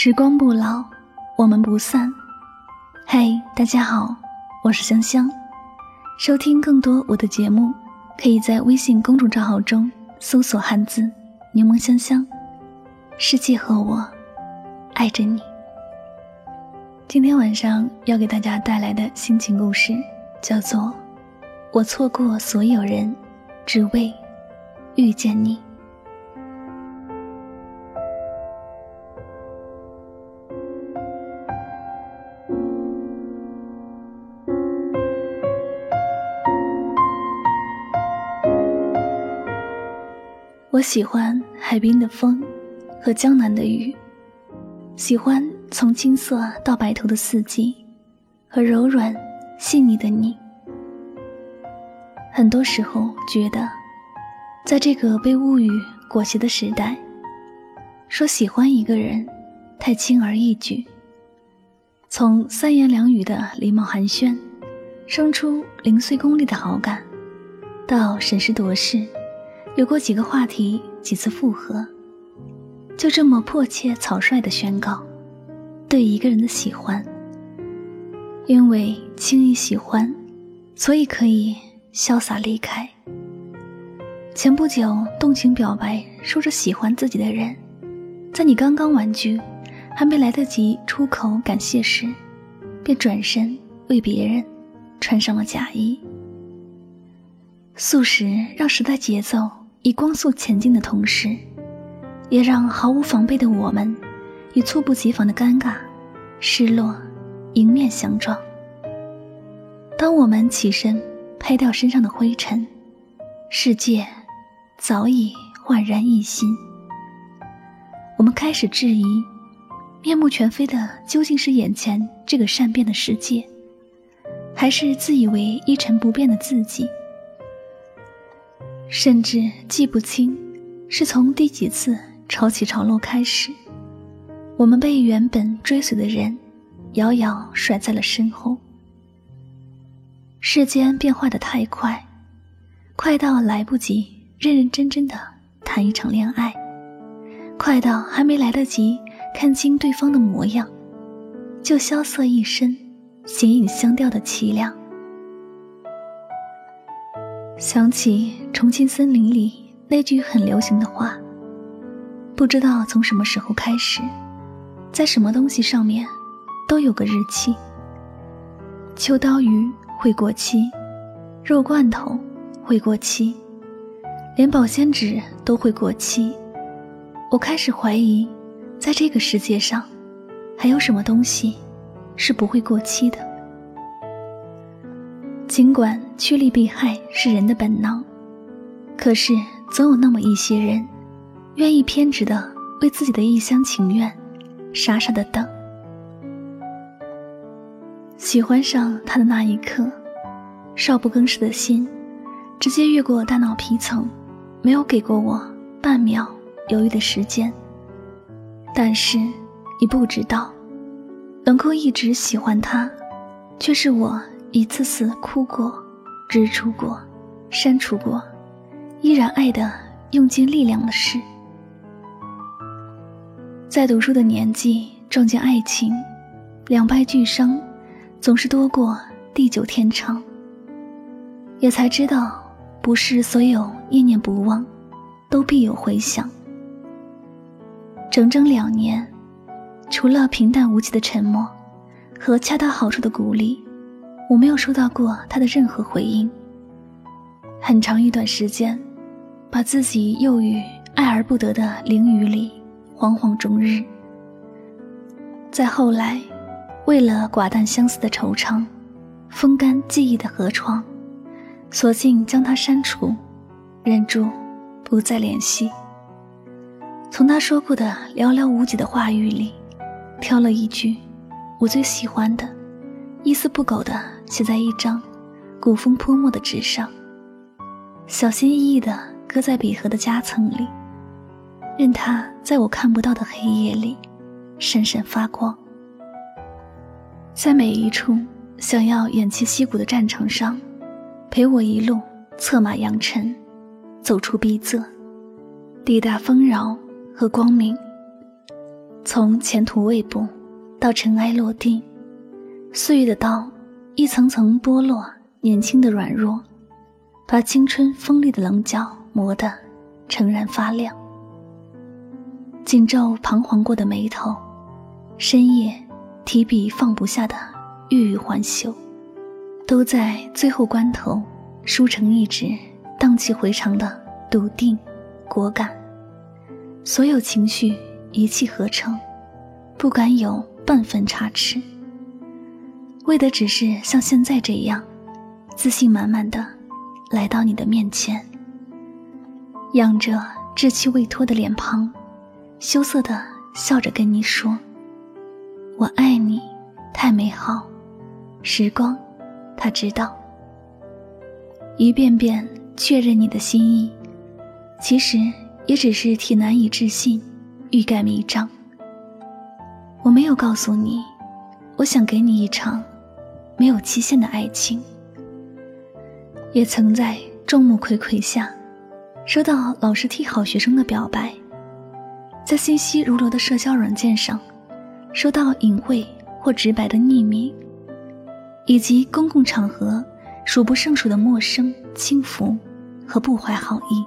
时光不老，我们不散。嘿，大家好，我是香香。收听更多我的节目，可以在微信公众账号中搜索汉字“柠檬香香”。世界和我爱着你。今天晚上要给大家带来的心情故事，叫做《我错过所有人，只为遇见你》。我喜欢海滨的风，和江南的雨，喜欢从青涩到白头的四季，和柔软细腻的你。很多时候觉得，在这个被物欲裹挟的时代，说喜欢一个人，太轻而易举。从三言两语的礼貌寒暄，生出零碎功利的好感，到审时度势。有过几个话题，几次复合，就这么迫切草率的宣告，对一个人的喜欢。因为轻易喜欢，所以可以潇洒离开。前不久动情表白，说着喜欢自己的人，在你刚刚婉拒，还没来得及出口感谢时，便转身为别人穿上了假衣。素食让时代节奏。以光速前进的同时，也让毫无防备的我们，与猝不及防的尴尬、失落迎面相撞。当我们起身拍掉身上的灰尘，世界早已焕然一新。我们开始质疑，面目全非的究竟是眼前这个善变的世界，还是自以为一成不变的自己？甚至记不清是从第几次潮起潮落开始，我们被原本追随的人遥遥甩在了身后。世间变化的太快，快到来不及认认真真的谈一场恋爱，快到还没来得及看清对方的模样，就萧瑟一身，形影相吊的凄凉。想起《重庆森林》里那句很流行的话：“不知道从什么时候开始，在什么东西上面都有个日期。秋刀鱼会过期，肉罐头会过期，连保鲜纸都会过期。我开始怀疑，在这个世界上，还有什么东西是不会过期的。”尽管趋利避害是人的本能，可是总有那么一些人，愿意偏执的为自己的一厢情愿，傻傻的等。喜欢上他的那一刻，少不更事的心，直接越过大脑皮层，没有给过我半秒犹豫的时间。但是你不知道，能够一直喜欢他，却是我。一次次哭过，日出过，删除过，依然爱的用尽力量的事。在读书的年纪撞见爱情，两败俱伤，总是多过地久天长。也才知道，不是所有念念不忘，都必有回响。整整两年，除了平淡无奇的沉默，和恰到好处的鼓励。我没有收到过他的任何回应。很长一段时间，把自己囿于爱而不得的囹圄里，惶惶终日。再后来，为了寡淡相思的惆怅，风干记忆的河床，索性将它删除，忍住不再联系。从他说过的寥寥无几的话语里，挑了一句我最喜欢的，一丝不苟的。写在一张古风泼墨的纸上，小心翼翼地搁在笔盒的夹层里，任它在我看不到的黑夜里闪闪发光。在每一处想要偃旗息鼓的战场上，陪我一路策马扬尘，走出逼仄，抵达丰饶和光明。从前途未卜到尘埃落定，岁月的刀一层层剥落年轻的软弱，把青春锋利的棱角磨得诚然发亮。紧皱彷徨过的眉头，深夜提笔放不下的欲语还休，都在最后关头书成一纸荡气回肠的笃定果敢。所有情绪一气呵成，不敢有半分差池。为的只是像现在这样，自信满满的来到你的面前，仰着稚气未脱的脸庞。羞涩的笑着跟你说：“我爱你，太美好。”时光，他知道。一遍遍确认你的心意，其实也只是替难以置信欲盖弥彰。我没有告诉你，我想给你一场没有期限的爱情。也曾在众目睽睽下，收到老师替好学生的表白。在信息如流的社交软件上，收到隐晦或直白的匿名，以及公共场合数不胜数的陌生轻浮和不怀好意。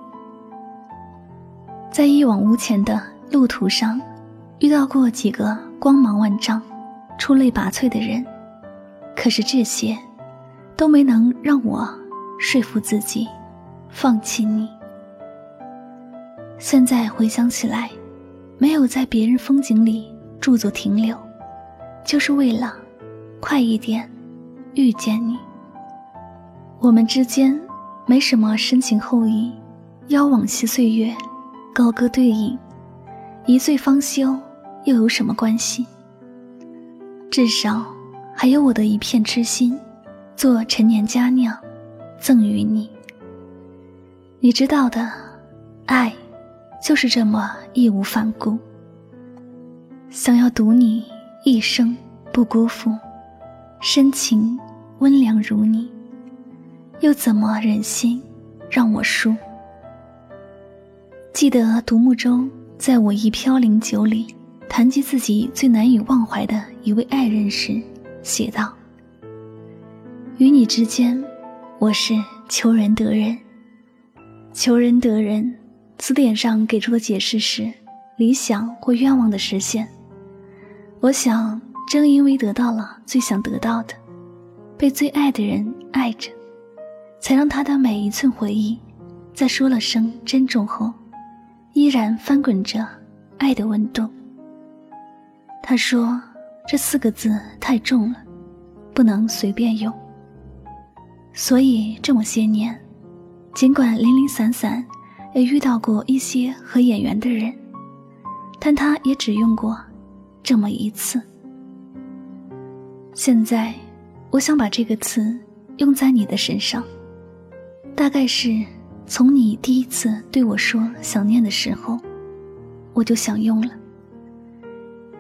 在一往无前的路途上，遇到过几个光芒万丈、出类拔萃的人，可是这些都没能让我说服自己放弃你。现在回想起来。没有在别人风景里驻足停留，就是为了快一点遇见你。我们之间没什么深情厚谊，邀往昔岁月高歌对饮，一醉方休又有什么关系？至少还有我的一片痴心，做陈年佳酿，赠予你。你知道的，爱。就是这么义无反顾，想要赌你一生不辜负，深情温良如你，又怎么忍心让我输？记得独木舟在我一飘零酒里谈及自己最难以忘怀的一位爱人时，写道：“与你之间，我是求人得人，求人得人。”词典上给出的解释是：理想或愿望的实现。我想，正因为得到了最想得到的，被最爱的人爱着，才让他的每一寸回忆，在说了声珍重后，依然翻滚着爱的温度。他说：“这四个字太重了，不能随便用。”所以这么些年，尽管零零散散。也遇到过一些和演员的人，但他也只用过这么一次。现在，我想把这个词用在你的身上，大概是从你第一次对我说想念的时候，我就想用了；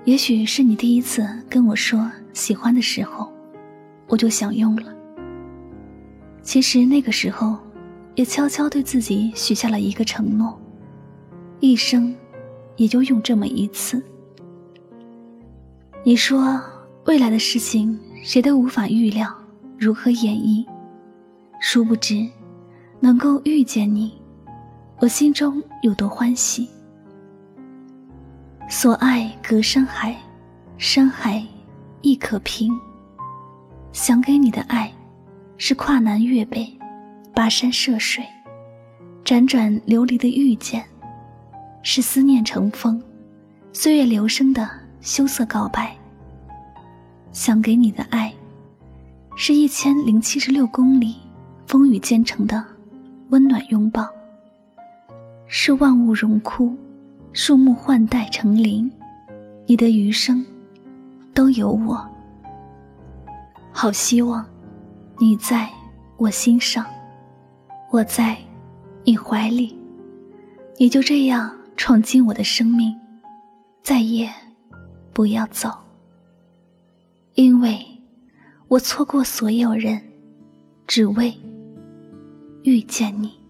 也许是你第一次跟我说喜欢的时候，我就想用了。其实那个时候。也悄悄对自己许下了一个承诺，一生也就用这么一次。你说未来的事情谁都无法预料，如何演绎？殊不知，能够遇见你，我心中有多欢喜。所爱隔山海，山海亦可平。想给你的爱，是跨南越北。跋山涉水，辗转流离的遇见，是思念成风，岁月流声的羞涩告白。想给你的爱，是一千零七十六公里风雨兼程的温暖拥抱，是万物荣枯，树木换代成林，你的余生都有我。好希望你在我心上。我在你怀里，你就这样闯进我的生命，再也不要走，因为我错过所有人，只为遇见你。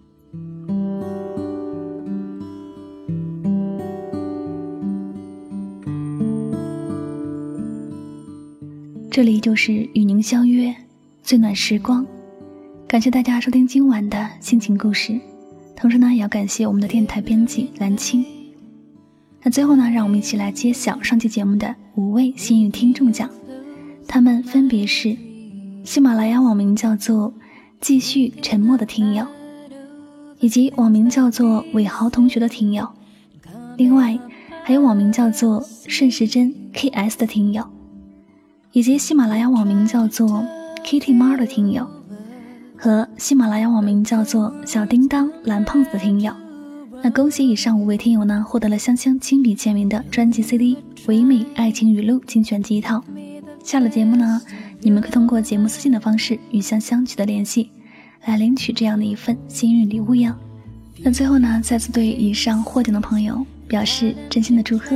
这里就是与您相约最暖时光。感谢大家收听今晚的心情故事，同时呢，也要感谢我们的电台编辑蓝青。那最后呢，让我们一起来揭晓上期节目的五位幸运听众奖，他们分别是喜马拉雅网名叫做“继续沉默”的听友，以及网名叫做伟豪同学的听友，另外还有网名叫做顺时针 KS 的听友，以及喜马拉雅网名叫做 Kitty 猫的听友。和喜马拉雅网名叫做小叮当蓝胖子的听友，那恭喜以上五位听友呢，获得了香香亲笔签名的专辑 CD《唯美爱情语录精选集》一套。下了节目呢，你们可以通过节目私信的方式与香香取得联系，来领取这样的一份幸运礼物哟。那最后呢，再次对以上获奖的朋友表示真心的祝贺。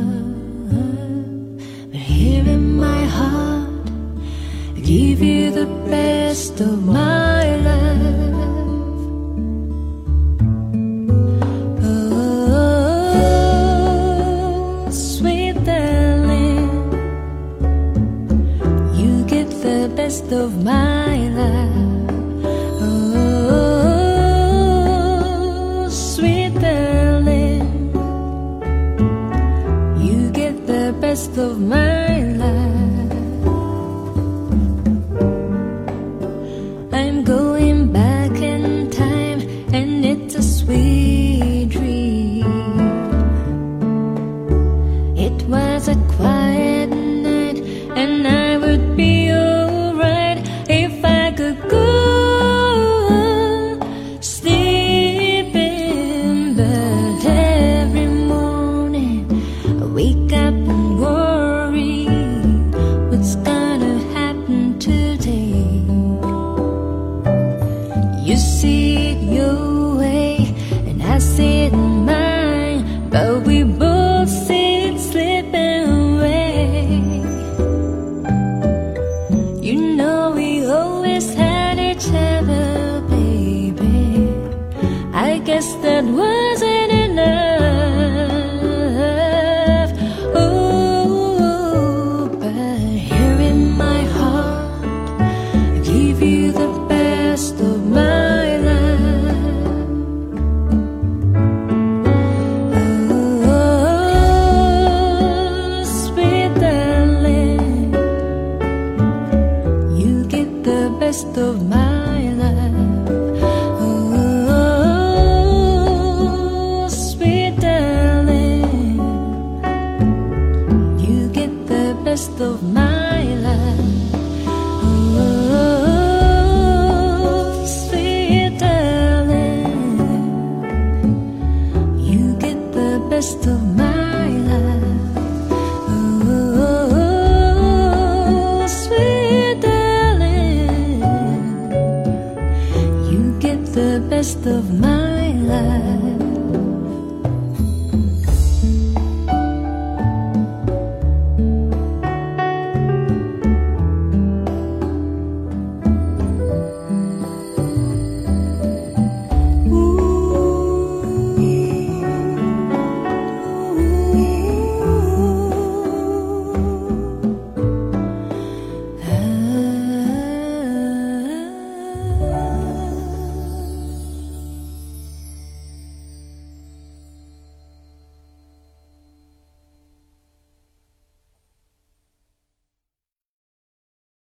give you the best of my love. Oh, sweet darling, you get the best of my love. Oh, sweet darling, you get the best of my rest of my life. oh, sweet darling, you get the best of my life. oh, sweet darling, you get the best of my my